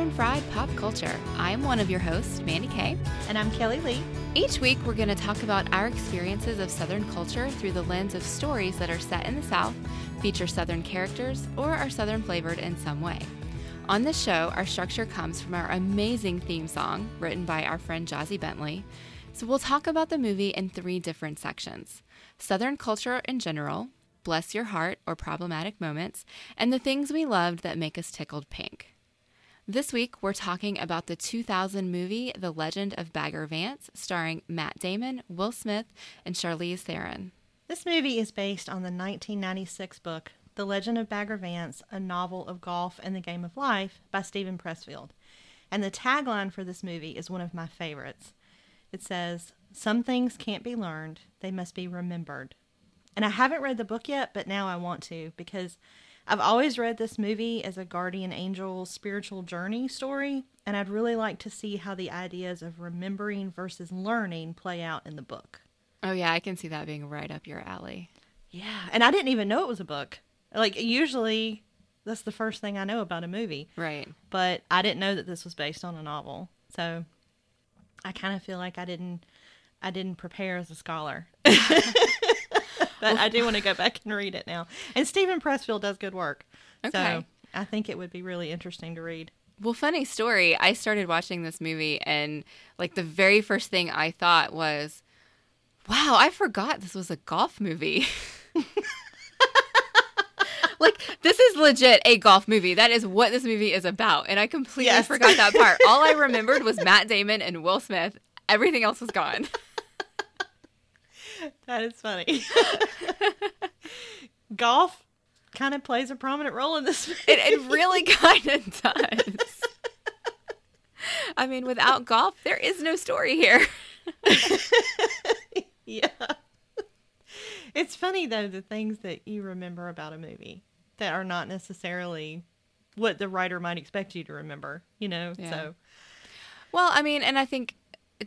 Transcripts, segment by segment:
Southern Fried Pop Culture. I'm one of your hosts, Mandy Kay. And I'm Kelly Lee. Each week, we're going to talk about our experiences of Southern culture through the lens of stories that are set in the South, feature Southern characters, or are Southern flavored in some way. On this show, our structure comes from our amazing theme song written by our friend Jazzy Bentley. So we'll talk about the movie in three different sections Southern culture in general, Bless Your Heart or Problematic Moments, and the things we loved that make us tickled pink. This week, we're talking about the 2000 movie The Legend of Bagger Vance, starring Matt Damon, Will Smith, and Charlize Theron. This movie is based on the 1996 book The Legend of Bagger Vance, a novel of golf and the game of life by Steven Pressfield. And the tagline for this movie is one of my favorites. It says, Some things can't be learned, they must be remembered. And I haven't read the book yet, but now I want to because I've always read this movie as a guardian angel spiritual journey story, and I'd really like to see how the ideas of remembering versus learning play out in the book. Oh, yeah, I can see that being right up your alley. Yeah, and I didn't even know it was a book. Like, usually that's the first thing I know about a movie. Right. But I didn't know that this was based on a novel. So I kind of feel like I didn't I didn't prepare as a scholar. but I do want to go back and read it now. And Steven Pressfield does good work. Okay. So I think it would be really interesting to read. Well, funny story. I started watching this movie, and like the very first thing I thought was, wow, I forgot this was a golf movie. like, this is legit a golf movie. That is what this movie is about. And I completely Yes. forgot that part. All I remembered was Matt Damon and Will Smith. Everything else was gone. That is funny. Golf kind of plays a prominent role in this movie. It, it really kind of does. I mean, without golf, there is no story here. yeah. It's funny though the things that you remember about a movie that are not necessarily what the writer might expect you to remember, you know. Yeah. So Well, I mean, and I think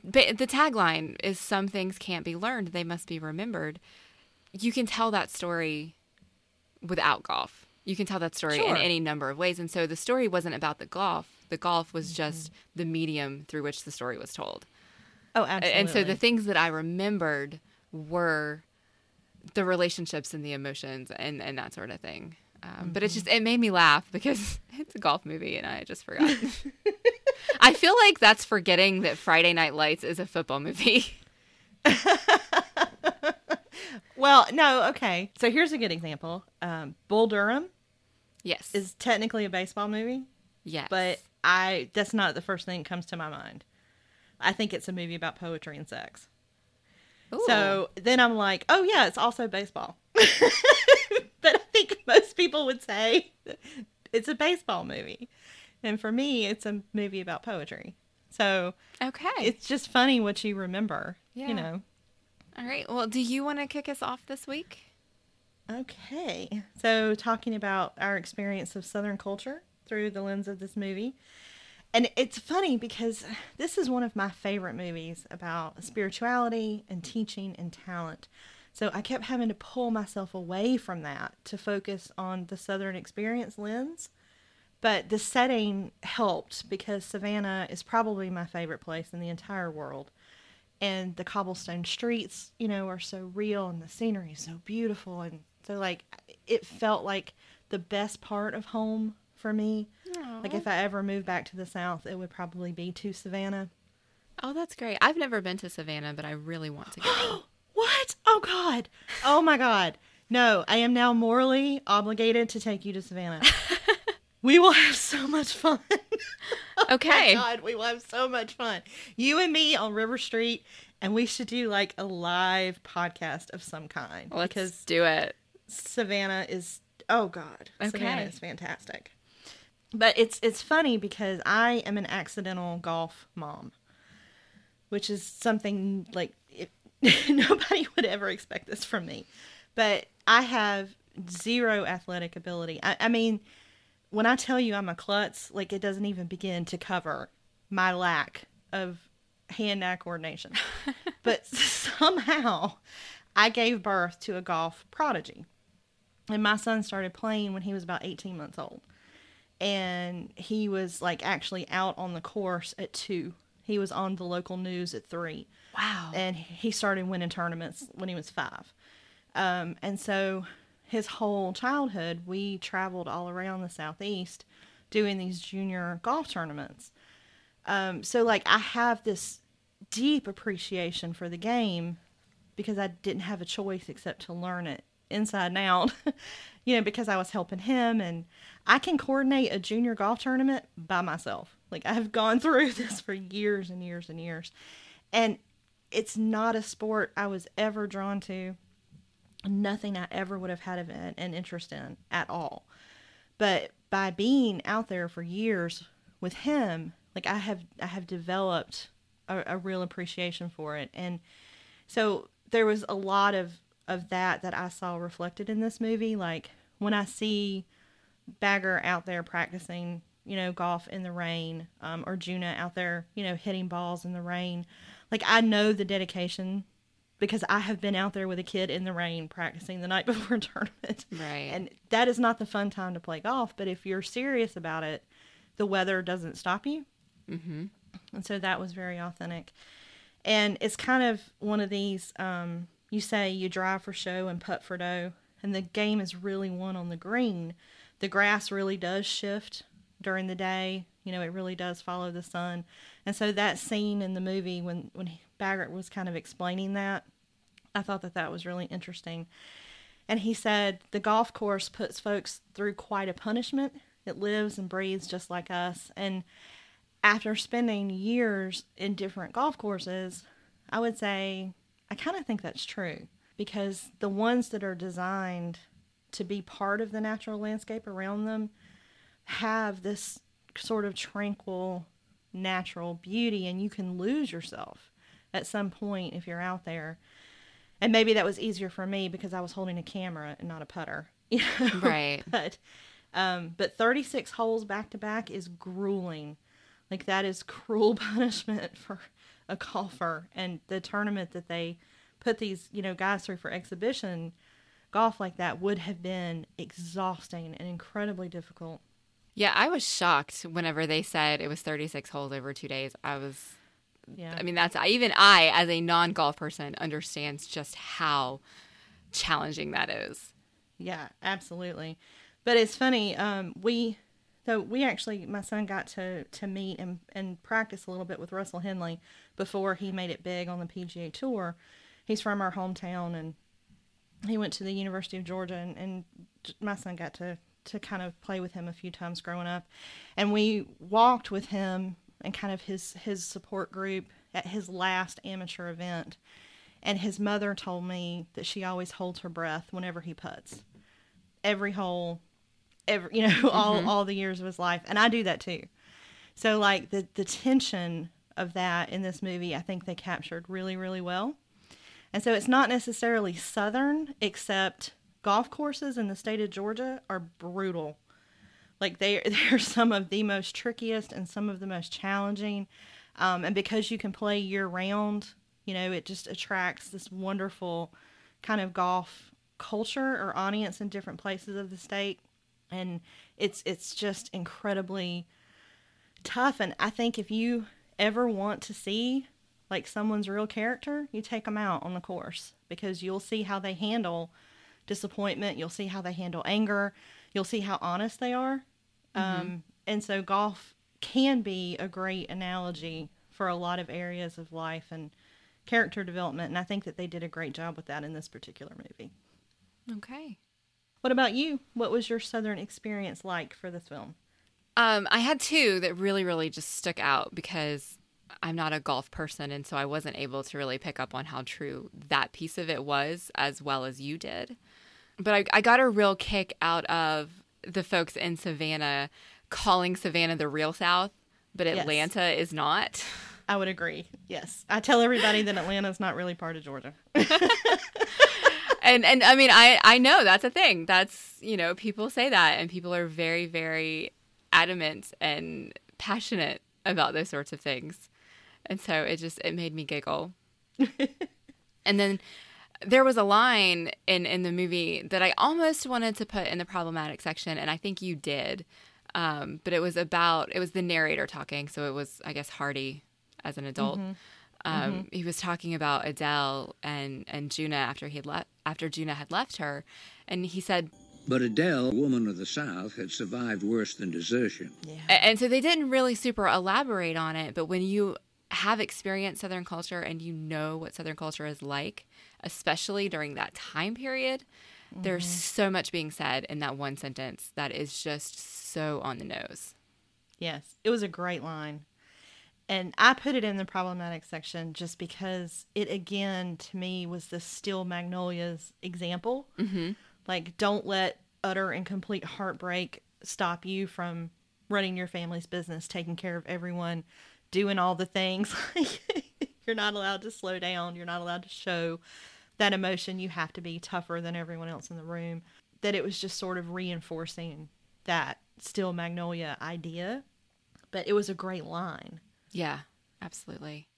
the tagline is some things can't be learned, they must be remembered. You can tell that story without golf. You can tell that story in any number of ways. And so the story wasn't about the golf. The golf was Mm-hmm. just the medium through which the story was told. Oh, absolutely. And so the things that I remembered were the relationships and the emotions and, and that sort of thing. Um, But Mm-hmm. it's just, it made me laugh because it's a golf movie and I just forgot. I feel like that's forgetting that Friday Night Lights is a football movie. well, no, okay. So here's a good example. Um, Bull Durham yes. is technically a baseball movie, yes. but I that's not the first thing that comes to my mind. I think it's a movie about poetry and sex. Ooh. So then I'm like, oh yeah, it's also baseball. but I think most people would say it's a baseball movie. And for me, it's a movie about poetry. So okay. it's just funny what you remember, Yeah. you know. All right. Well, do you want to kick us off this week? Okay. So, talking about our experience of Southern culture through the lens of this movie. And it's funny because this is one of my favorite movies about spirituality and teaching and talent. So, I kept having to pull myself away from that to focus on the Southern experience lens. But the setting helped because Savannah is probably my favorite place in the entire world and the cobblestone streets, you know, are so real and the scenery is so beautiful and so like it felt like the best part of home for me. Like if I ever moved back to the south, it would probably be to Savannah. Oh, that's great. I've never been to Savannah, but I really want to go. What? Oh god. Oh my god. No, I am now morally obligated to take you to Savannah. we will have so much fun. Oh, okay. God, we will have so much fun. You and me on River Street, and we should do like a live podcast of some kind. Let's because do it. Savannah is oh god, Okay. Savannah is fantastic. But it's it's funny because I am an accidental golf mom, which is something like it, nobody would ever expect this from me. But I have zero athletic ability. I, I mean, when I tell you I'm a klutz, like it doesn't even begin to cover my lack of hand-eye coordination. but somehow, I gave birth to a golf prodigy. And my son started playing when he was about 18 months old. and he was like actually out on the course at two. He was on the local news at three. Wow. And he started winning tournaments when he was five. Um, and so his whole childhood, we traveled all around the Southeast doing these junior golf tournaments. Um, so, like, I have this deep appreciation for the game because I didn't have a choice except to learn it inside and out, you know, because I was helping him. And I can coordinate a junior golf tournament by myself. Like, I've gone through this for years and years and years. And it's not a sport I was ever drawn to nothing I ever would have had an, interest in at all. But by being out there for years with him, like I have, I have developed a, a real appreciation for it, and so there was a lot of of that that I saw reflected in this movie. Like when I see Bagger out there practicing, you know, golf in the rain, um, or Junuh out there, you know, hitting balls in the rain. Like I know the dedication because I have been out there with a kid in the rain practicing the night before a tournament. Right. And that is not the fun time to play golf. But if you're serious about it, the weather doesn't stop you. Mm-hmm. And so that was very authentic. And it's kind of one of these um, you say you drive for show and putt for dough. And the game is really won on the green. The grass really does shift during the day. You know, it really does follow the sun. And so that scene in the movie when, when Baggert was kind of explaining that, I thought that that was really interesting. And he said the golf course puts folks through quite a punishment. It lives and breathes just like us. And after spending years in different golf courses, I would say I kind of think that's true because the ones that are designed to be part of the natural landscape around them have this sort of tranquil natural beauty and you can lose yourself at some point if you're out there and maybe that was easier for me because I was holding a camera and not a putter. You know? Right. but um, but 36 holes back to back is grueling. Like that is cruel punishment for a golfer. And the tournament that they put these you know guys through for exhibition golf like that would have been exhausting and incredibly difficult. Yeah, I was shocked whenever they said it was 36 holes over two days. I was Yeah. I mean, that's even I, as a non golf person, understands just how challenging that is. Yeah, absolutely. But it's funny. Um, we so we actually my son got to to meet and and practice a little bit with Russell Henley before he made it big on the PGA Tour. He's from our hometown and he went to the University of Georgia and, and my son got to to kind of play with him a few times growing up, and we walked with him and kind of his his support group at his last amateur event. And his mother told me that she always holds her breath whenever he puts. Every hole, every you know, all mm-hmm. all the years of his life. And I do that too. So like the the tension of that in this movie I think they captured really, really well. And so it's not necessarily southern, except golf courses in the state of Georgia are brutal. Like they they're some of the most trickiest and some of the most challenging. Um, and because you can play year round, you know, it just attracts this wonderful kind of golf culture or audience in different places of the state. And it's it's just incredibly tough. And I think if you ever want to see like someone's real character, you take them out on the course because you'll see how they handle disappointment. You'll see how they handle anger. You'll see how honest they are. Um, and so golf can be a great analogy for a lot of areas of life and character development. And I think that they did a great job with that in this particular movie. Okay. What about you? What was your Southern experience like for this film? Um, I had two that really, really just stuck out because I'm not a golf person, and so I wasn't able to really pick up on how true that piece of it was as well as you did. But I, I got a real kick out of the folks in Savannah calling Savannah the real South, but Yes. Atlanta is not. I would agree. Yes. I tell everybody that Atlanta is not really part of Georgia. and and I mean I I know that's a thing. That's you know people say that, and people are very very adamant and passionate about those sorts of things, and so it just it made me giggle. and then there was a line in in the movie that I almost wanted to put in the problematic section, and I think you did. Um, but it was about it was the narrator talking, so it was I guess Hardy as an adult. Um, He was talking about Adele and and Junuh after he had left after Junuh had left her, and he said But Adele, a woman of the South, had survived worse than desertion. Yeah. And so they didn't really super elaborate on it, but when you have experienced Southern culture and you know what Southern culture is like, especially during that time period, there's so much being said in that one sentence that is just so on the nose. Yes, it was a great line. And I put it in the problematic section just because it, again, to me, was the Steel Magnolias example. Mm-hmm. Like, don't let utter and complete heartbreak stop you from running your family's business, taking care of everyone, doing all the things. You're not allowed to slow down. You're not allowed to show that emotion. You have to be tougher than everyone else in the room. That it was just sort of reinforcing that still Magnolia idea but it was a great line. Yeah, absolutely.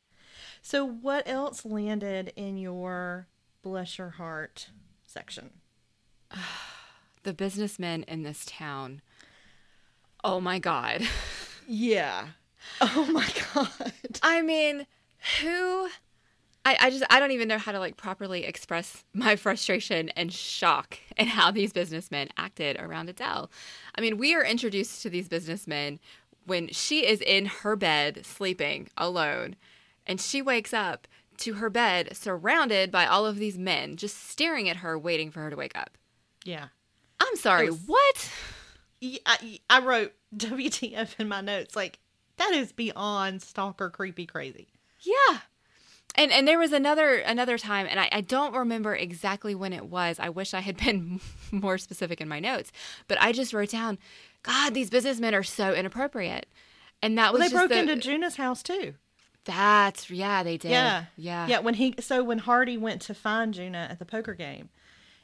So, what else landed in your bless your heart section? The businessmen in this town. Oh my God. Yeah. Oh my god. I mean, who I, I just I don't even know how to like properly express my frustration and shock at how these businessmen acted around Adele. I mean, we are introduced to these businessmen when she is in her bed sleeping alone and she wakes up to her bed surrounded by all of these men just staring at her waiting for her to wake up. Yeah. I'm sorry, was- what? I, I wrote WTF in my notes. Like, that is beyond stalker creepy crazy. Yeah. And and there was another another time and I, I don't remember exactly when it was. I wish I had been more specific in my notes. But I just wrote down, God, these businessmen are so inappropriate. And that was Well, they broke the- into Junuh's house too. That's yeah, they did. Yeah. Yeah. Yeah, when he so when Hardy went to find Junuh at the poker game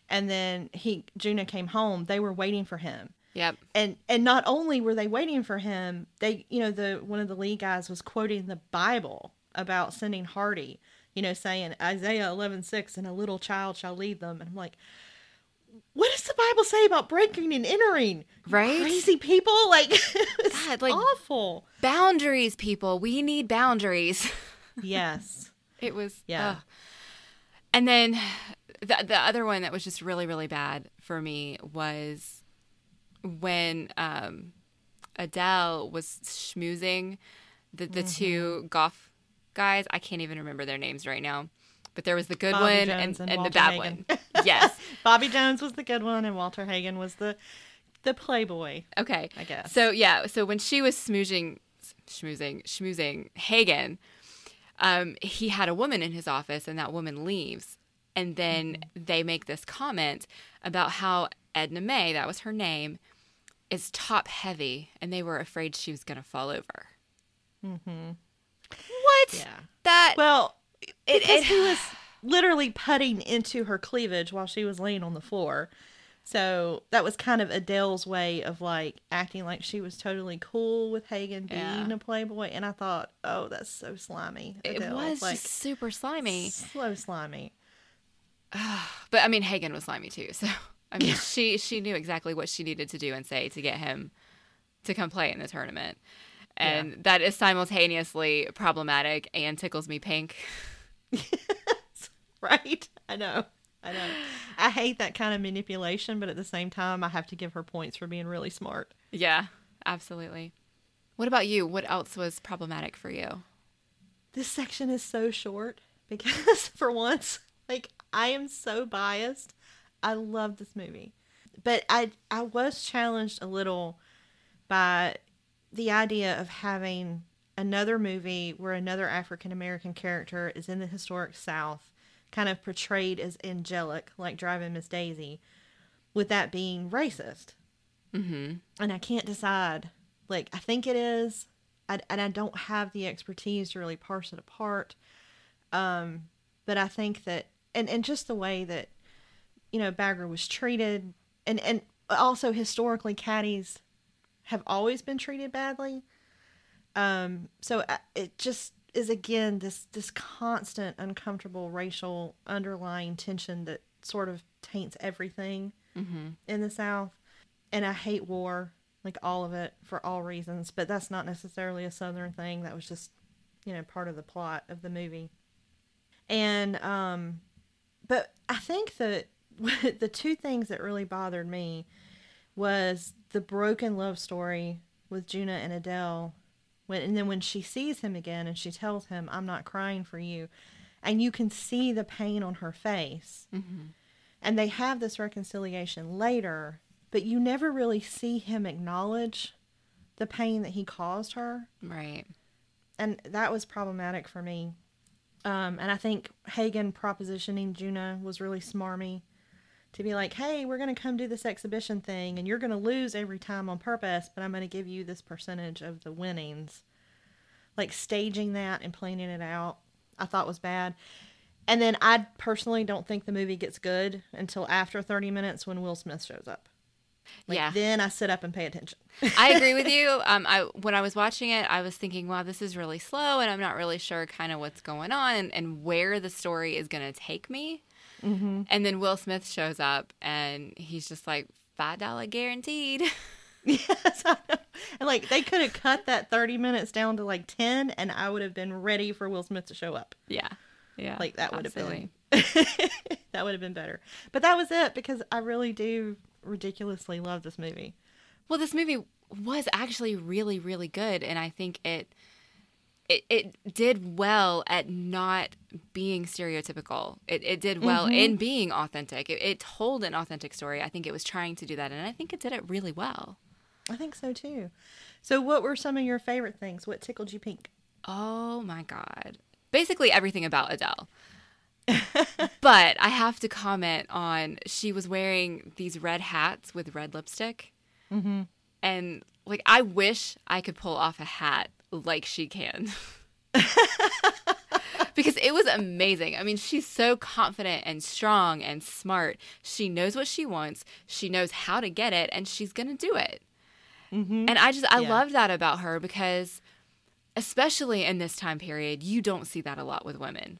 and then he Junuh came home, they were waiting for him. Yep. and and not only were they waiting for him they you know the one of the lead guys was quoting the bible about sending hardy you know saying isaiah 11 6 and a little child shall lead them and i'm like what does the bible say about breaking and entering Right? crazy people like it's God, like- awful Boundaries, people. We need boundaries. yes It was Yeah. And then the the other one that was just really really bad for me was when um, Adele was schmoozing the the Mm-hmm. two golf guys. I can't even remember their names right now. But there was the good Bobby one and, and and, the bad Hagen. one. Yes. bobby jones was the good one and walter hagen was the the playboy Okay. I guess. So yeah, so when she was smoozing schmoozing, schmoozing Hagen, um, he had a woman in his office, and that woman leaves, and then they make this comment about how Edna May, that was her name, is top heavy, and they were afraid she was going to fall over. Mm-hmm. What? yeah That well it, because it, he was literally putting into her cleavage while she was laying on the floor. So that was kind of Adele's way of like acting like she was totally cool with Hagen being Yeah. a playboy. And I thought, oh, that's so slimy. it was like just super slimy. so slimy. But I mean, Hagen was slimy too. So I mean, she she knew exactly what she needed to do and say to get him to come play in the tournament, and that is simultaneously problematic and tickles me pink. Right? I know. I know. I hate that kind of manipulation, but at the same time, I have to give her points for being really smart. Yeah, absolutely. What about you? What else was problematic for you? this section is so short because for once like i am so biased i love this movie but i i was challenged a little by the idea of having another movie where another african american character is in the historic south kind of portrayed as angelic like driving miss daisy with that being racist Mm-hmm. and I can't decide. Like, I think it is, I, and I don't have the expertise to really parse it apart. Um, but I think that, and and just the way that, you know, Bagger was treated, and and also historically, caddies have always been treated badly. Um, so it just is again this this constant uncomfortable racial underlying tension that sort of taints everything Mm-hmm. in the South, and I hate war. like all of it for all reasons. But that's not necessarily a Southern thing. That was just, you know, part of the plot of the movie. And, um, but I think that the two things that really bothered me was the broken love story with Junuh and Adele. When, and then when she sees him again and she tells him, I'm not crying for you, and you can see the pain on her face. Mm-hmm. And they have this reconciliation later, but you never really see him acknowledge the pain that he caused her. Right. And that was problematic for me. Um, and I think Hagen propositioning Junuh was really smarmy to be like, hey, we're going to come do this exhibition thing, and you're going to lose every time on purpose, but I'm going to give you this percentage of the winnings. Like staging that and planning it out, I thought was bad. And then I personally don't think the movie gets good until after 30 minutes when Will Smith shows up. Like, yeah. Then I sit up and pay attention. I agree with you. Um, I when I was watching it, I was thinking, wow, this is really slow, and I'm not really sure kind of what's going on and, and where the story is going to take me. Mm-hmm. And then Will Smith shows up, and he's just like five dollar guaranteed. yes, I know. And like they could have cut that 30 minutes down to like 10, and I would have been ready for Will Smith to show up. Yeah, yeah, like that would have been that would have been better. But that was it because I really do ridiculously love this movie. Well, this movie was actually really, really good, and I think it it, it did well at not being stereotypical. It, it did well mm-hmm. in being authentic. It, it told an authentic story. I think it was trying to do that, and I think it did it really well. I think so too. So, what were some of your favorite things? What tickled you pink? Oh my God. Basically, everything about Adele. but I have to comment on she was wearing these red hats with red lipstick. Mm-hmm. And like, I wish I could pull off a hat like she can. because it was amazing. I mean, she's so confident and strong and smart. She knows what she wants, she knows how to get it, and she's going to do it. Mm-hmm. And I just, I yeah. love that about her because, especially in this time period, you don't see that a lot with women.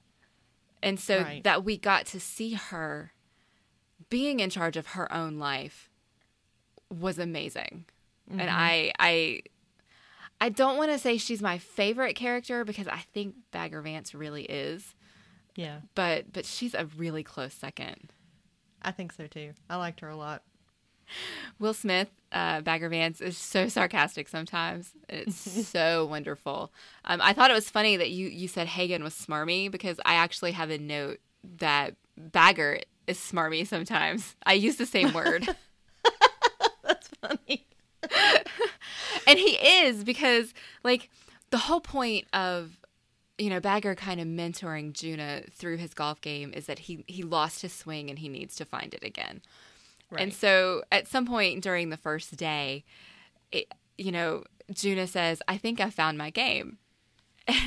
And so right. that we got to see her being in charge of her own life was amazing. Mm-hmm. And I I I don't want to say she's my favorite character because I think Bagger Vance really is. Yeah. But but she's a really close second. I think so too. I liked her a lot. Will Smith, uh, Bagger Vance, is so sarcastic sometimes. It's so wonderful. Um, I thought it was funny that you, you said Hagen was smarmy because I actually have a note that Bagger is smarmy sometimes. I use the same word. That's funny. and he is because like the whole point of you know Bagger kind of mentoring Junuh through his golf game is that he he lost his swing and he needs to find it again. Right. And so at some point during the first day, it, you know, Junuh says, "I think I found my game."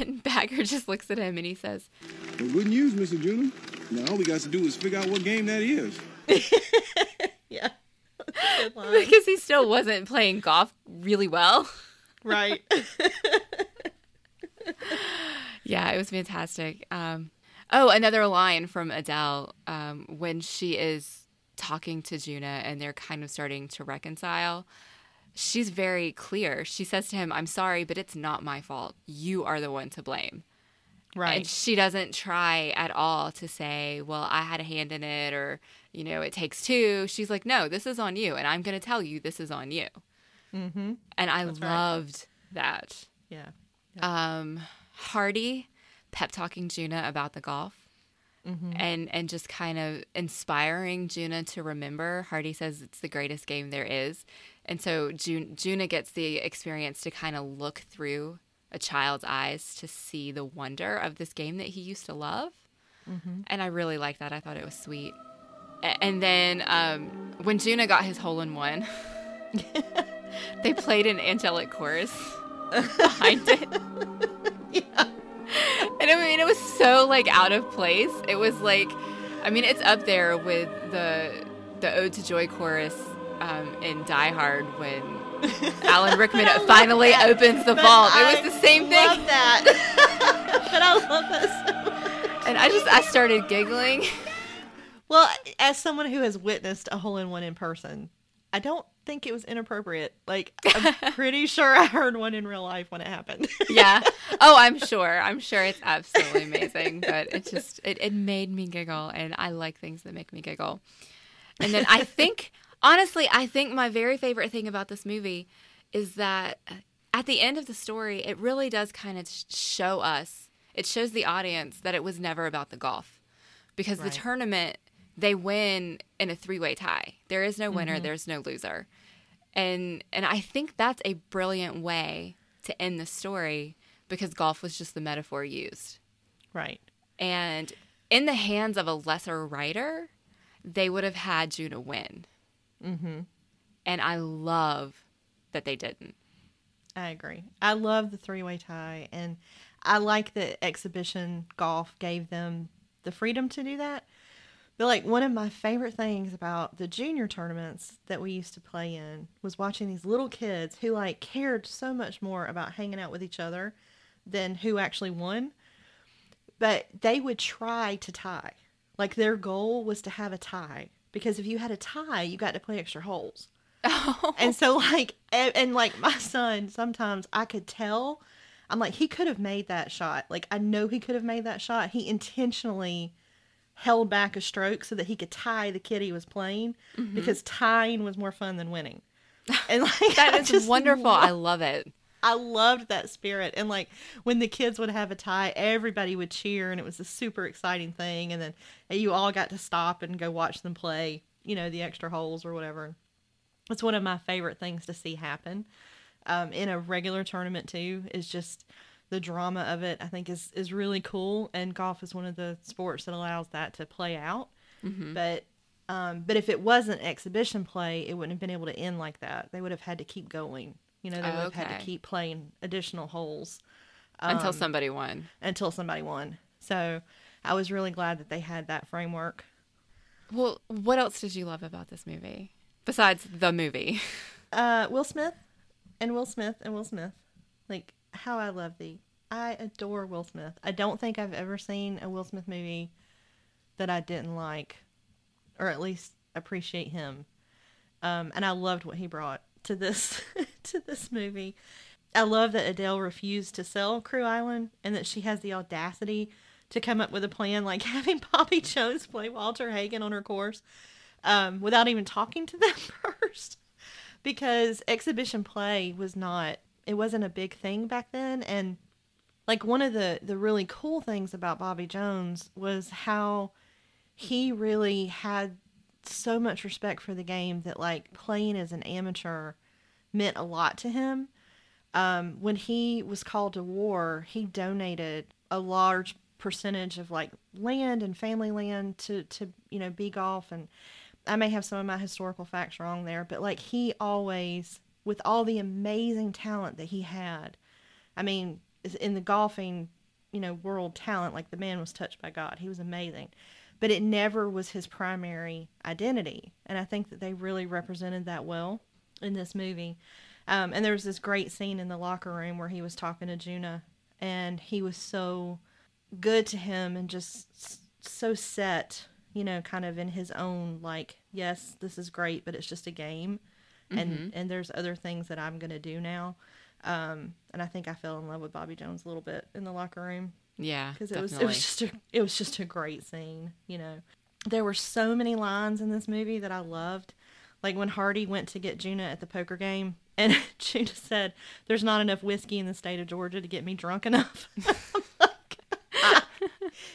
And Bagger just looks at him and he says, well, "Good news, Mr. Junuh. Now all we got to do is figure out what game that is." yeah. Because he still wasn't playing golf really well. Right. yeah, it was fantastic. Um, oh, another line from Adele um, when she is talking to Junuh and they're kind of starting to reconcile. She's very clear. She says to him, I'm sorry, but it's not my fault. You are the one to blame. Right. And she doesn't try at all to say, well, I had a hand in it or, you know, it takes two. She's like, no, this is on you. And I'm going to tell you this is on you. Mm-hmm. And I That's loved right. that. Yeah. yeah. Um, Hardy pep talking Junuh about the golf. Mm-hmm. And and just kind of inspiring Junuh to remember. Hardy says it's the greatest game there is, and so June, Junuh gets the experience to kind of look through a child's eyes to see the wonder of this game that he used to love. Mm-hmm. And I really liked that. I thought it was sweet. And then um, when Junuh got his hole in one, they played an angelic chorus behind it. yeah. And I mean, it was so like out of place. It was like, I mean, it's up there with the the Ode to Joy chorus um, in Die Hard when Alan Rickman finally that. opens the but vault. I it was the same thing. I love that. but I love that so much. And I just I started giggling. Well, as someone who has witnessed a hole in one in person, I don't think it was inappropriate. Like I'm pretty sure I heard one in real life when it happened. yeah. Oh, I'm sure. I'm sure it's absolutely amazing, but it just it, it made me giggle and I like things that make me giggle. And then I think honestly, I think my very favorite thing about this movie is that at the end of the story, it really does kind of show us, it shows the audience that it was never about the golf. Because Right. the tournament they win in a three-way tie. There is no winner, Mm-hmm. there's no loser. And and I think that's a brilliant way to end the story because golf was just the metaphor used. right. And in the hands of a lesser writer, they would have had Juno win. Mm-hmm. And I love that they didn't. I agree. I love the three way tie, and I like that exhibition golf gave them the freedom to do that. But like one of my favorite things about the junior tournaments that we used to play in was watching these little kids who like cared so much more about hanging out with each other than who actually won. But they would try to tie. Like their goal was to have a tie because if you had a tie, you got to play extra holes. Oh. And so like and, and like my son, sometimes I could tell I'm like he could have made that shot. Like I know he could have made that shot. He intentionally held back a stroke so that he could tie the kid he was playing mm-hmm. because tying was more fun than winning. And like That I is just wonderful. lo- I love it. I loved that spirit. And like when the kids would have a tie, everybody would cheer and it was a super exciting thing. And then you all got to stop and go watch them play, you know, the extra holes or whatever. It's one of my favorite things to see happen um, in a regular tournament too. Is just the drama of it. I think is is really cool, and golf is one of the sports that allows that to play out. But um, but if it wasn't exhibition play, it wouldn't have been able to end like that. They would have had to keep going. You know, they would have had Okay. to keep playing additional holes Until somebody won. until somebody won. So I was really glad that they had that framework. Well, what else did you love about this movie? Besides the movie. Uh, Will Smith and Will Smith and Will Smith. Like, how I love thee. I adore Will Smith. I don't think I've ever seen a Will Smith movie that I didn't like, or at least appreciate him. Um, and I loved what he brought to this to this movie. I love that Adele refused to sell Krewe Island and that she has the audacity to come up with a plan like having Bobby Jones play Walter Hagen on her course um, without even talking to them first because exhibition play was not it wasn't a big thing back then and like one of the the really cool things about Bobby Jones was how he really had so much respect for the game that like playing as an amateur meant a lot to him um, when he was called to war, he donated a large percentage of like land and family land to to you know be golf and I may have some of my historical facts wrong there, but like he always with all the amazing talent that he had. I mean, in the golfing, you know, world talent, like the man was touched by God. He was amazing. But it never was his primary identity. And I think that they really represented that well in this movie. Um, and there was this great scene in the locker room where he was talking to Junuh, and he was so good to him and just so set, you know, kind of in his own like, yes, this is great, but it's just a game, and and there's other things that I'm gonna do now. Um, and I think I fell in love with Bobby Jones a little bit in the locker room Yeah, because it was it was just a it was just a great scene. You know, there were so many lines in this movie that I loved. Like when Hardy went to get Junuh at the poker game, and Junuh said, "There's not enough whiskey in the state of Georgia to get me drunk enough." I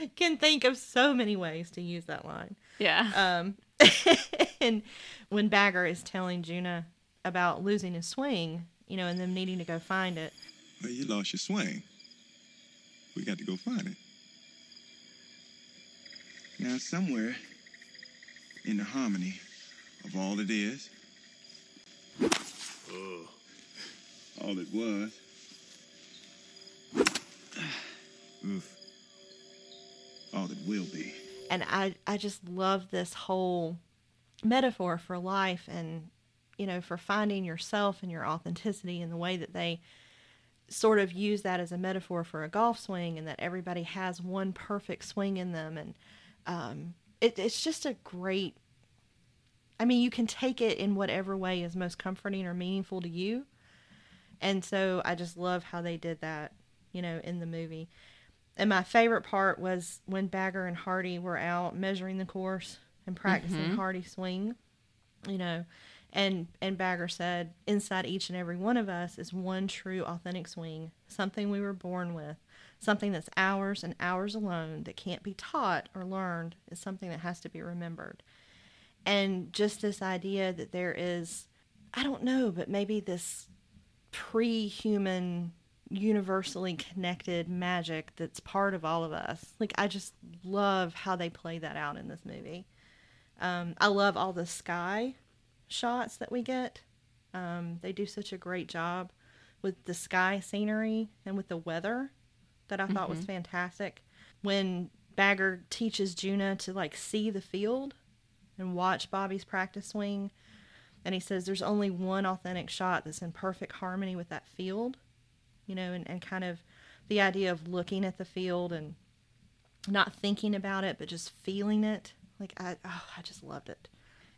can think of so many ways to use that line. yeah. Um, and when Bagger is telling Junuh about losing his swing, you know, and them needing to go find it, Well, you lost your swing. We got to go find it. Now, somewhere in the harmony of all it is, all it was, oof, all it will be. and I I just love this whole metaphor for life and you know for finding yourself and your authenticity and the way that they sort of use that as a metaphor for a golf swing and that everybody has one perfect swing in them and um, it, it's just a great I mean, you can take it in whatever way is most comforting or meaningful to you. And so I just love how they did that, you know, in the movie. And my favorite part was when Bagger and Hardy were out measuring the course and practicing Hardy swing, you know, and and Bagger said, inside each and every one of us is one true authentic swing, something we were born with, something that's ours and ours alone that can't be taught or learned is something that has to be remembered. And just this idea that there is I don't know, but maybe this pre-human universally connected magic that's part of all of us. Like I just love how they play that out in this movie. Um, I love all the sky shots that we get. Um, they do such a great job with the sky scenery and with the weather that I thought was fantastic. When Bagger teaches Junuh to like see the field and watch Bobby's practice swing, and he says there's only one authentic shot that's in perfect harmony with that field, you know, and, and kind of the idea of looking at the field and not thinking about it, but just feeling it. Like I, oh, I just loved it.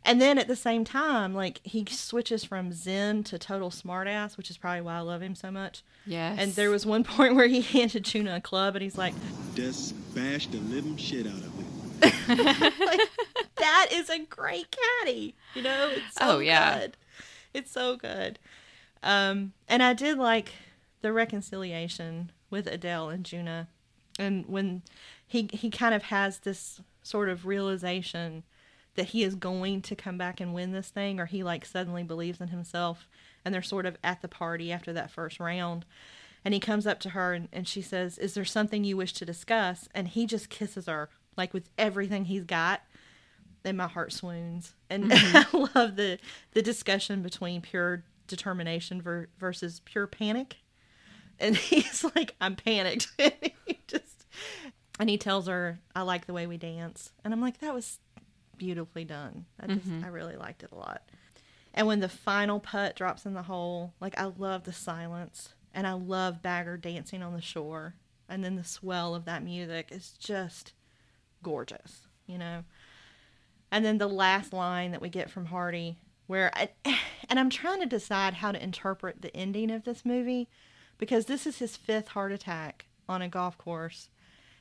And then at the same time, like he switches from Zen to total smartass, which is probably why I love him so much. Yes. And there was one point where he handed Tuna a club, and he's like, Just bash the living shit out of it. like that is a great caddy. You know, it's so Oh, yeah. good. It's so good. Um, and I did like the reconciliation with Adele and Junuh, and when he he kind of has this sort of realization that he is going to come back and win this thing, or he like suddenly believes in himself, and they're sort of at the party after that first round. And he comes up to her and, and she says, Is there something you wish to discuss? And he just kisses her, like with everything he's got. Then my heart swoons. And mm-hmm. I love the, the discussion between pure determination ver- versus pure panic. And he's like, I'm panicked. and he just, and he tells her, I like the way we dance. And I'm like, that was beautifully done. I just, mm-hmm. I really liked it a lot. And when the final putt drops in the hole, like I love the silence and I love Bagger dancing on the shore. And then the swell of that music is just gorgeous, you know? And then the last line that we get from Hardy, where I, and I'm trying to decide how to interpret the ending of this movie because this is his fifth heart attack on a golf course.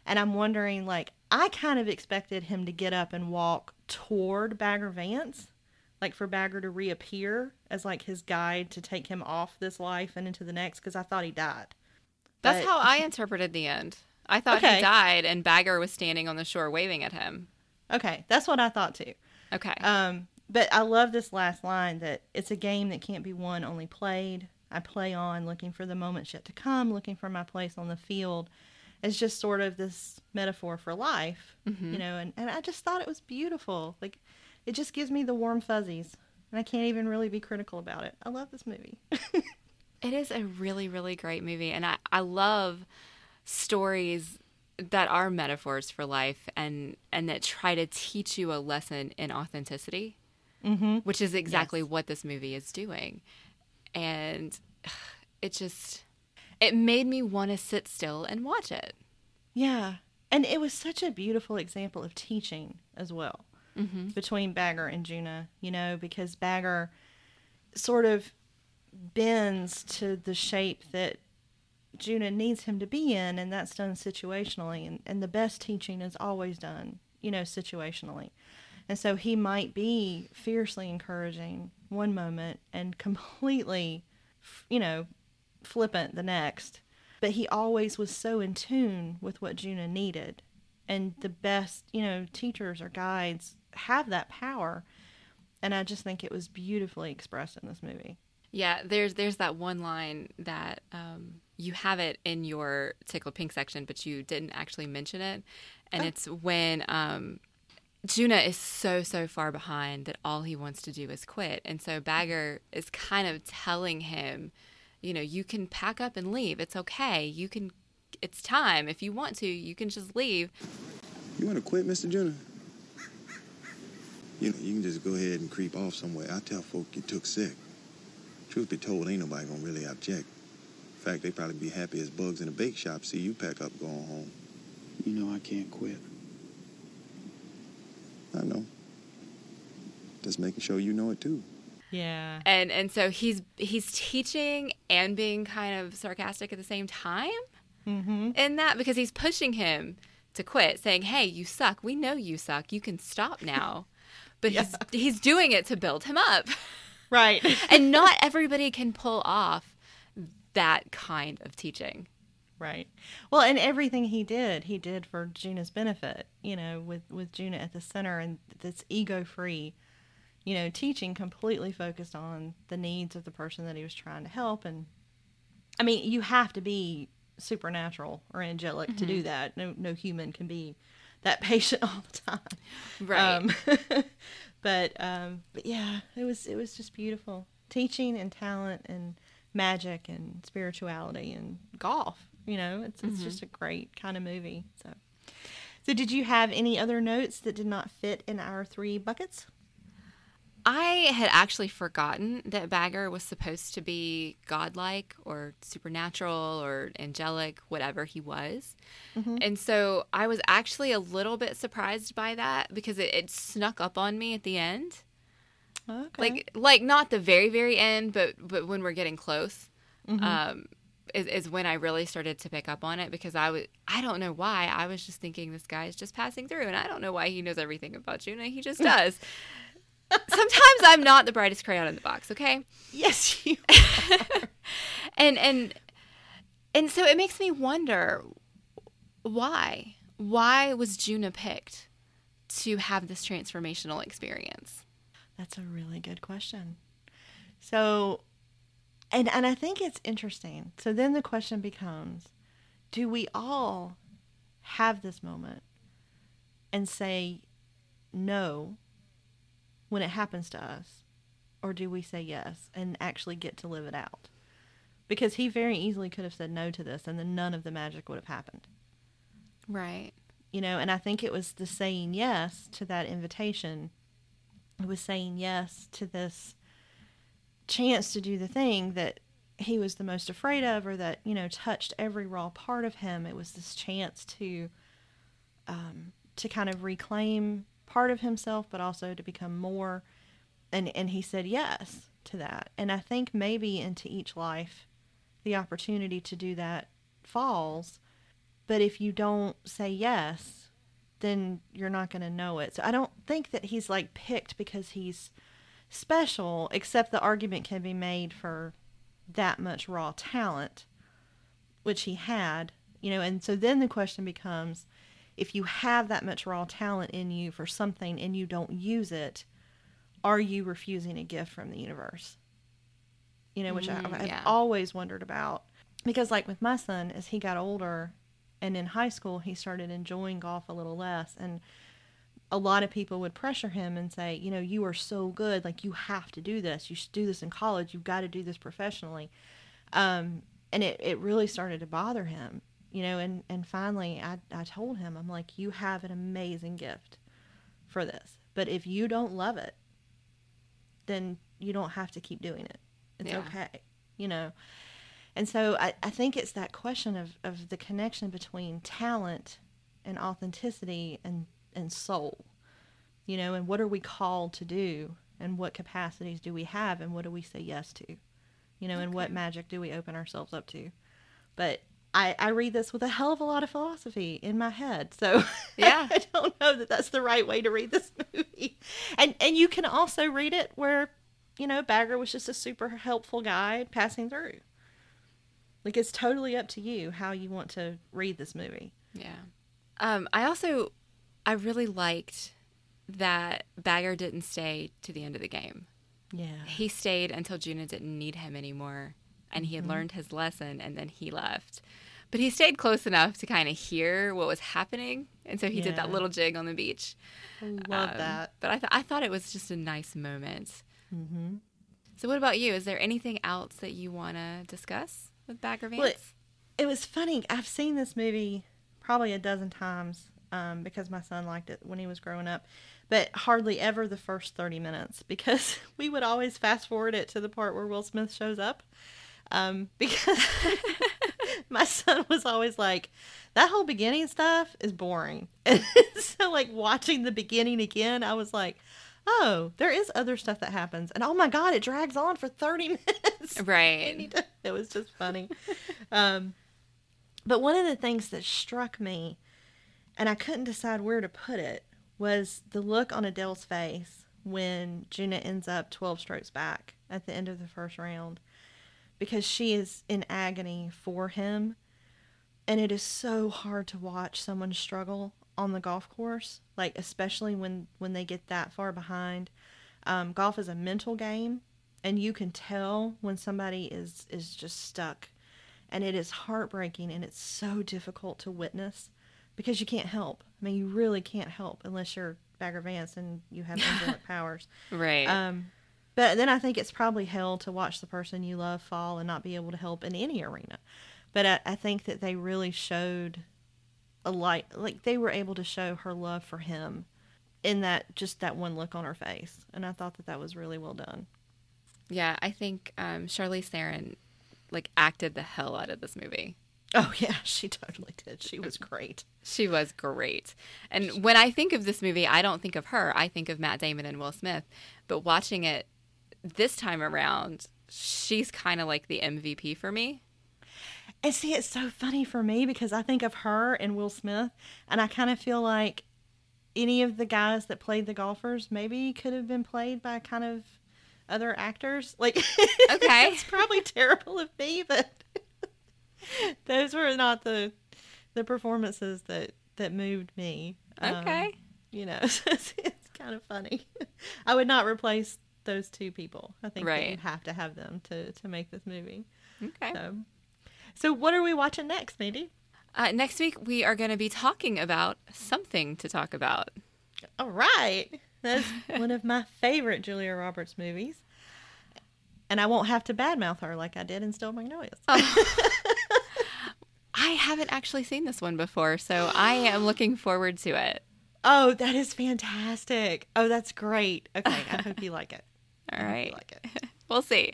And I'm wondering, like, I kind of expected him to get up and walk toward Bagger Vance, like for Bagger to reappear as like his guide to take him off this life and into the next, because I thought he died. That's But- how I interpreted the end. I thought Okay. he died and Bagger was standing on the shore waving at him. Okay, that's what I thought too. Okay. Um, but I love this last line that it's a game that can't be won, only played. I play on, looking for the moments yet to come, looking for my place on the field. It's just sort of this metaphor for life, you know, and, and I just thought it was beautiful. Like, it just gives me the warm fuzzies, and I can't even really be critical about it. I love this movie. It is a really, really great movie. And I, I love stories that are metaphors for life and, and that try to teach you a lesson in authenticity, mm-hmm. which is exactly Yes. what this movie is doing. And it just, it made me want to sit still and watch it. Yeah. And it was such a beautiful example of teaching as well mm-hmm. between Bagger and Junuh, you know, because Bagger sort of bends to the shape that Junuh needs him to be in, and that's done situationally. And, and the best teaching is always done, you know, situationally. And so he might be fiercely encouraging one moment and completely, you know, flippant the next. But he always was so in tune with what Junuh needed. And the best, you know, teachers or guides have that power. And I just think it was beautifully expressed in this movie. Yeah, there's there's that one line that um, you have it in your tickle pink section, but you didn't actually mention it, and it's when um, Junuh is so so far behind that all he wants to do is quit, and so Bagger is kind of telling him, you know, you can pack up and leave. It's okay. You can. It's time. If you want to, you can just leave. You want to quit, Mr. Junior? You know, you can just go ahead and creep off somewhere. I tell folk you took sick. Truth be told, ain't nobody gonna really object. In fact, they probably be happy as bugs in a bake shop see you pack up going home. You know I can't quit. I know. Just making sure you know it too. Yeah. And and so he's he's teaching and being kind of sarcastic at the same time Mm-hmm. in that because he's pushing him to quit, saying, "Hey, you suck. We know you suck. You can stop now." But he's he's doing it to build him up. Right. and not everybody can pull off that kind of teaching. Right. Well, and everything he did, he did for Junuh's benefit, you know, with, with Junuh at the center and this ego free, you know, teaching completely focused on the needs of the person that he was trying to help. And I mean, you have to be supernatural or angelic to do that. No, no human can be that patient all the time. Right. Um, but um, but yeah, it was it was just beautiful teaching and talent and magic and spirituality and golf. You know, it's it's just a great kind of movie. So, so did you have any other notes that did not fit in our three buckets? I had actually forgotten that Bagger was supposed to be godlike or supernatural or angelic, whatever he was. And so I was actually a little bit surprised by that because it, it snuck up on me at the end. Okay. Like like not the very, very end, but but when we're getting close. Um is, is when I really started to pick up on it because I was I don't know why I was just thinking this guy is just passing through and I don't know why he knows everything about Junuh. he just does. Sometimes I'm not the brightest crayon in the box, okay? yes, you. and and and so it makes me wonder why why was Junuh picked to have this transformational experience That's a really good question. So, and and I think it's interesting. So then the question becomes, do we all have this moment and say no when it happens to us or do we say yes and actually get to live it out? Because he very easily could have said no to this and then none of the magic would have happened. Right. You know and i think it was the saying yes to that invitation. It was saying yes to this chance to do the thing that he was the most afraid of or that you know touched every raw part of him. It was this chance to um, to kind of reclaim part of himself but also to become more and and he said yes to that and i think maybe into each life the opportunity to do that falls but if you don't say yes, then you're not going to know it. So I don't think that he's like picked because he's special, except the argument can be made for that much raw talent, which he had, you know. And so then the question becomes if you have that much raw talent in you for something and you don't use it, are you refusing a gift from the universe? You know, which I, Mm, I've yeah. always wondered about. Because, like with my son, as he got older and in high school, he started enjoying golf a little less. And a lot of people would pressure him and say, you know, you are so good. Like, you have to do this. You should do this in college. You've got to do this professionally. Um, and it, it really started to bother him, you know. And, and finally, I, I told him, I'm like, you have an amazing gift for this. But if you don't love it, then you don't have to keep doing it. It's Yeah. okay, you know. And so I, I think it's that question of, of the connection between talent and authenticity and, and soul, you know, and what are we called to do and what capacities do we have and what do we say yes to, you know, and what magic do we open ourselves up to. But I, I read this with a hell of a lot of philosophy in my head. So Yeah. I don't know that that's the right way to read this movie. And, and you can also read it where, you know, Bagger was just a super helpful guy passing through. Like it's totally up to you how you want to read this movie. Yeah. Um, I also, I really liked that Bagger didn't stay to the end of the game. Yeah. He stayed until Junuh didn't need him anymore, and he had learned his lesson, and then he left. But he stayed close enough to kind of hear what was happening, and so he did that little jig on the beach. I love Um, that. But I, th- I thought it was just a nice moment. Mm-hmm. So, what about you? Is there anything else that you want to discuss with Bagger Vance? Well, it- It was funny. I've seen this movie probably a dozen times um, because my son liked it when he was growing up, but hardly ever the first 30 minutes because we would always fast forward it to the part where Will Smith shows up. Um, because my son was always like, that whole beginning stuff is boring. And so, like, watching the beginning again, I was like, oh, there is other stuff that happens, and oh my god, it drags on for thirty minutes. Right. to- it was just funny. um, but one of the things that struck me, and I couldn't decide where to put it, was the look on Adele's face when Junuh ends up 12 strokes back at the end of the first round because she is in agony for him. And it is so hard to watch someone struggle on the golf course, like especially when when they get that far behind. Um, golf is a mental game, and you can tell when somebody is is just stuck, and it is heartbreaking and it's so difficult to witness because you can't help. I mean, you really can't help unless you're Bagger Vance and you have angelic powers. Right. Um, but then I think it's probably hell to watch the person you love fall and not be able to help in any arena. But I, I think that they really showed a light, like they were able to show her love for him in that just that one look on her face, and I thought that that was really well done. yeah, I think um, Charlize Theron like acted the hell out of this movie. Oh yeah, she totally did. She was great. She was great. And when I think of this movie, I don't think of her. I think of Matt Damon and Will Smith. But watching it this time around, she's kind of like the MVP for me. And see, it's so funny for me because I think of her and Will Smith, and I kind of feel like any of the guys that played the golfers maybe could have been played by kind of other actors. Like, Okay. it's probably terrible of me, but those were not the the performances that that moved me. Um, Okay. you know, it's, it's kind of funny. I would not replace those two people. I think Right. you have to have them to to make this movie. Okay. So, so what are we watching next, Mandy? Uh, next week, we are going to be talking about something to talk about. All right, that's one of my favorite Julia Roberts movies, and I won't have to badmouth her like I did in Steel Magnolias. I haven't actually seen this one before, so I am looking forward to it. Oh, that is fantastic! Oh, that's great. Okay, I hope you like it. All I hope you right. like it. We'll see.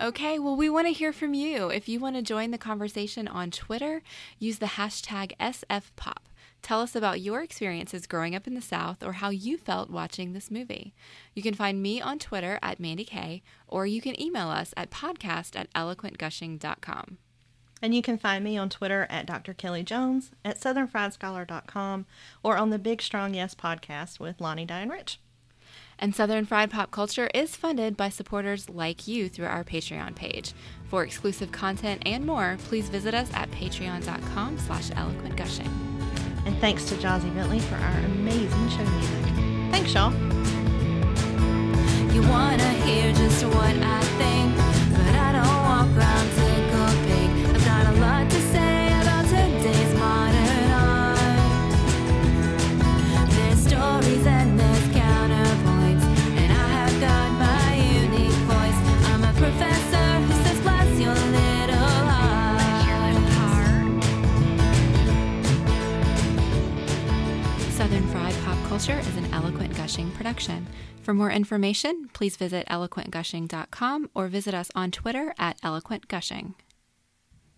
Okay, well, we want to hear from you. If you want to join the conversation on Twitter, use the hashtag SFPop. Tell us about your experiences growing up in the South or how you felt watching this movie. You can find me on Twitter at Mandy K, or you can email us at podcast at eloquentgushing.com. And you can find me on Twitter at Dr. Kelly Jones, at southernfriedscholar.com, or on the Big Strong Yes podcast with Lani Diane Rich. And Southern Fried Pop Culture is funded by supporters like you through our Patreon page. For exclusive content and more, please visit us at patreon.com slash eloquentgushing. And thanks to Jazzy Bentley for our amazing show music. Thanks, y'all. You wanna hear just what I think, but I don't walk around Culture is an Eloquent Gushing production. For more information, please visit eloquentgushing.com or visit us on Twitter at eloquentgushing.